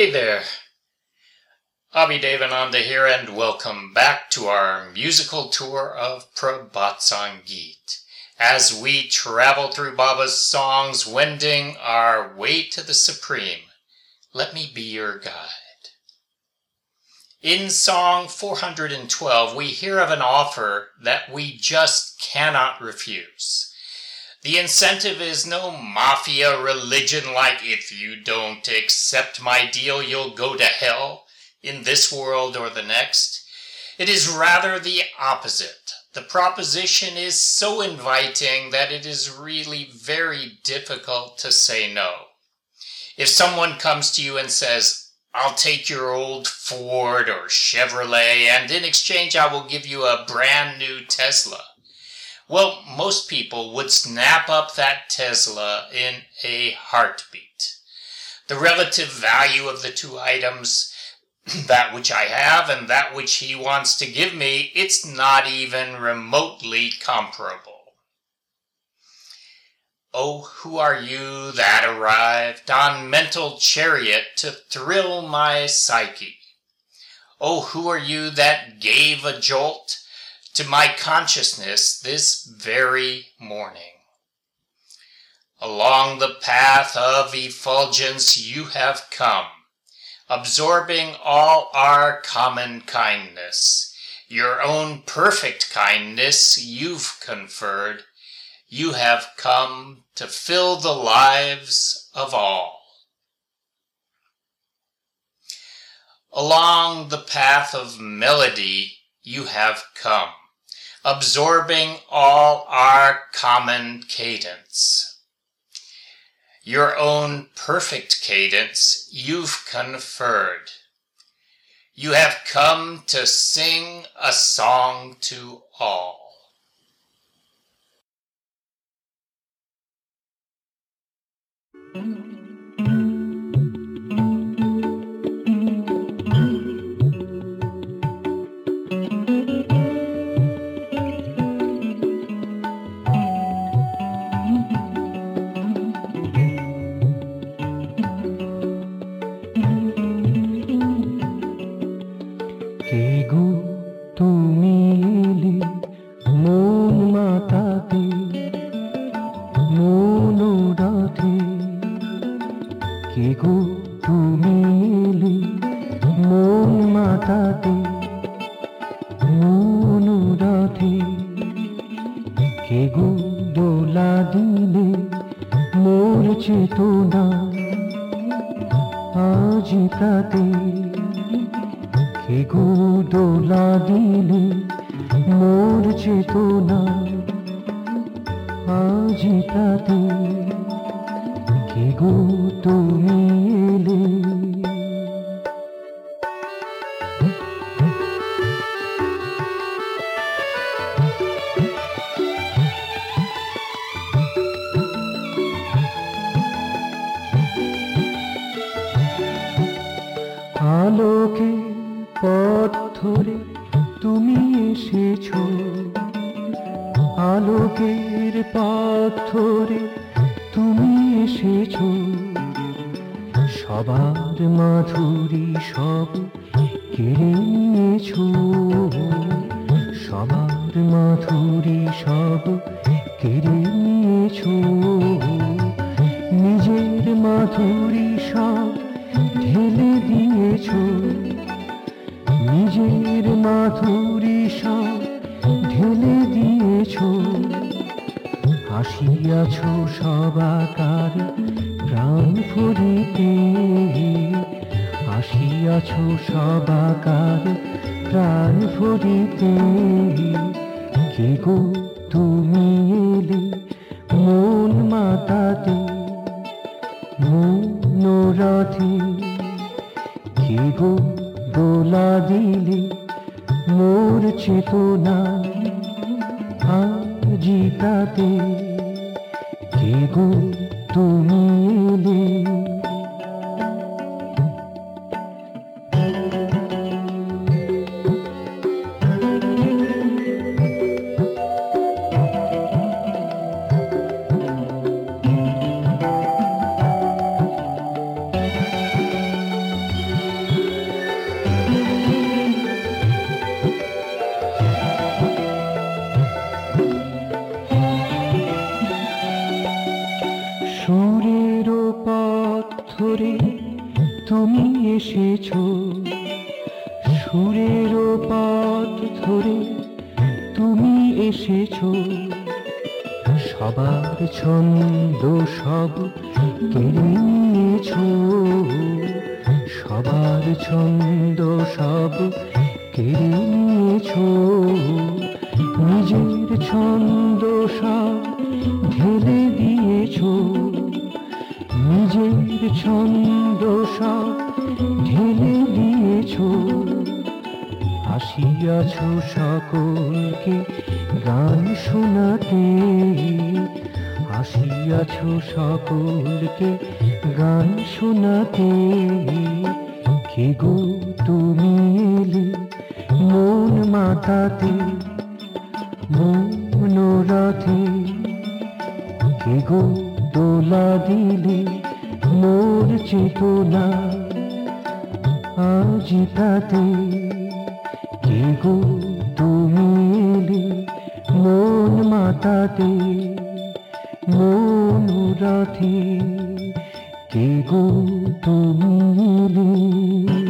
Hey there. Abhidevananda here and welcome back to our musical tour of Prabhat as we travel through Baba's songs wending our way to the Supreme. Let me be your guide. In song 412, we hear of an offer that we just cannot refuse. The incentive is no mafia religion like if you don't accept my deal, you'll go to hell in this world or the next. It is rather the opposite. The proposition is so inviting that it is really very difficult to say no. If someone comes to you and says, I'll take your old Ford or Chevrolet, and in exchange, I will give you a brand new Tesla. Well, most people would snap up that Tesla in a heartbeat. The relative value of the two items, that which I have and that which he wants to give me, it's not even remotely comparable. Oh, who are you that arrived on mental chariot to thrill my psyche? Oh, who are you that gave a jolt to my consciousness this very morning? Along the path of effulgence you have come, absorbing all our common kindness. Your own perfect kindness you've conferred you have come to fill the lives of all. Along the path of melody you have come, absorbing all our common cadence. Your own perfect cadence you've conferred. You have come to sing a song to all. চক্ষু মেলে মন মাতাতে মন রথে কে গো দোলা দিলে মোর চেতনা আজ প্রাতে। কে গো দোলা দিলে মোর চেতনা আজ প্রাতে। কে গো তুমি এলে? আলোকে পথ ধরে তুমি এসেছ। আলোকের পাথরে তুমি এসেছ। সবার মাধুরী সব কেড়ে সবার মাধুরী সব কেড়ে নিজের মাধুরী সব ঢেলে দিয়েছ। নিজের মাধুরী সব ঢেলে দিয়েছ। আসিয়াছ সবাকার প্রাণ ফুরিতে আসিয়াছ সবাকার প্রাণ ফুরিতে কে গো তুমি এলে মন মাতাতে মনোরথে কে গো দোলা দিলে মোর চেতনা জীতাতে গো তুমি সুরের পথ ধরে তুমি এসেছ। সবার ছন্দ সব কেড়ে নিয়েছো। সবার ছন্দ সব কেড়ে নিয়েছো। নিজের ছন্দ সব ঢেলে দিয়েছ। নিজের ছন্দ সব ঢেলে দিয়েছ। আসিয়াছ সকলকে গান শোনাতে। আসিয়াছ সকলকে গান শোনাতে। কে গো তুমি এলে মন মাতাতে মনোরথে কে গো দোলা দিলে মোর চেতনা, আজ তাতে। গো তুমি এলে মন মাতাতে মনোরথে কে গো তুমি এলে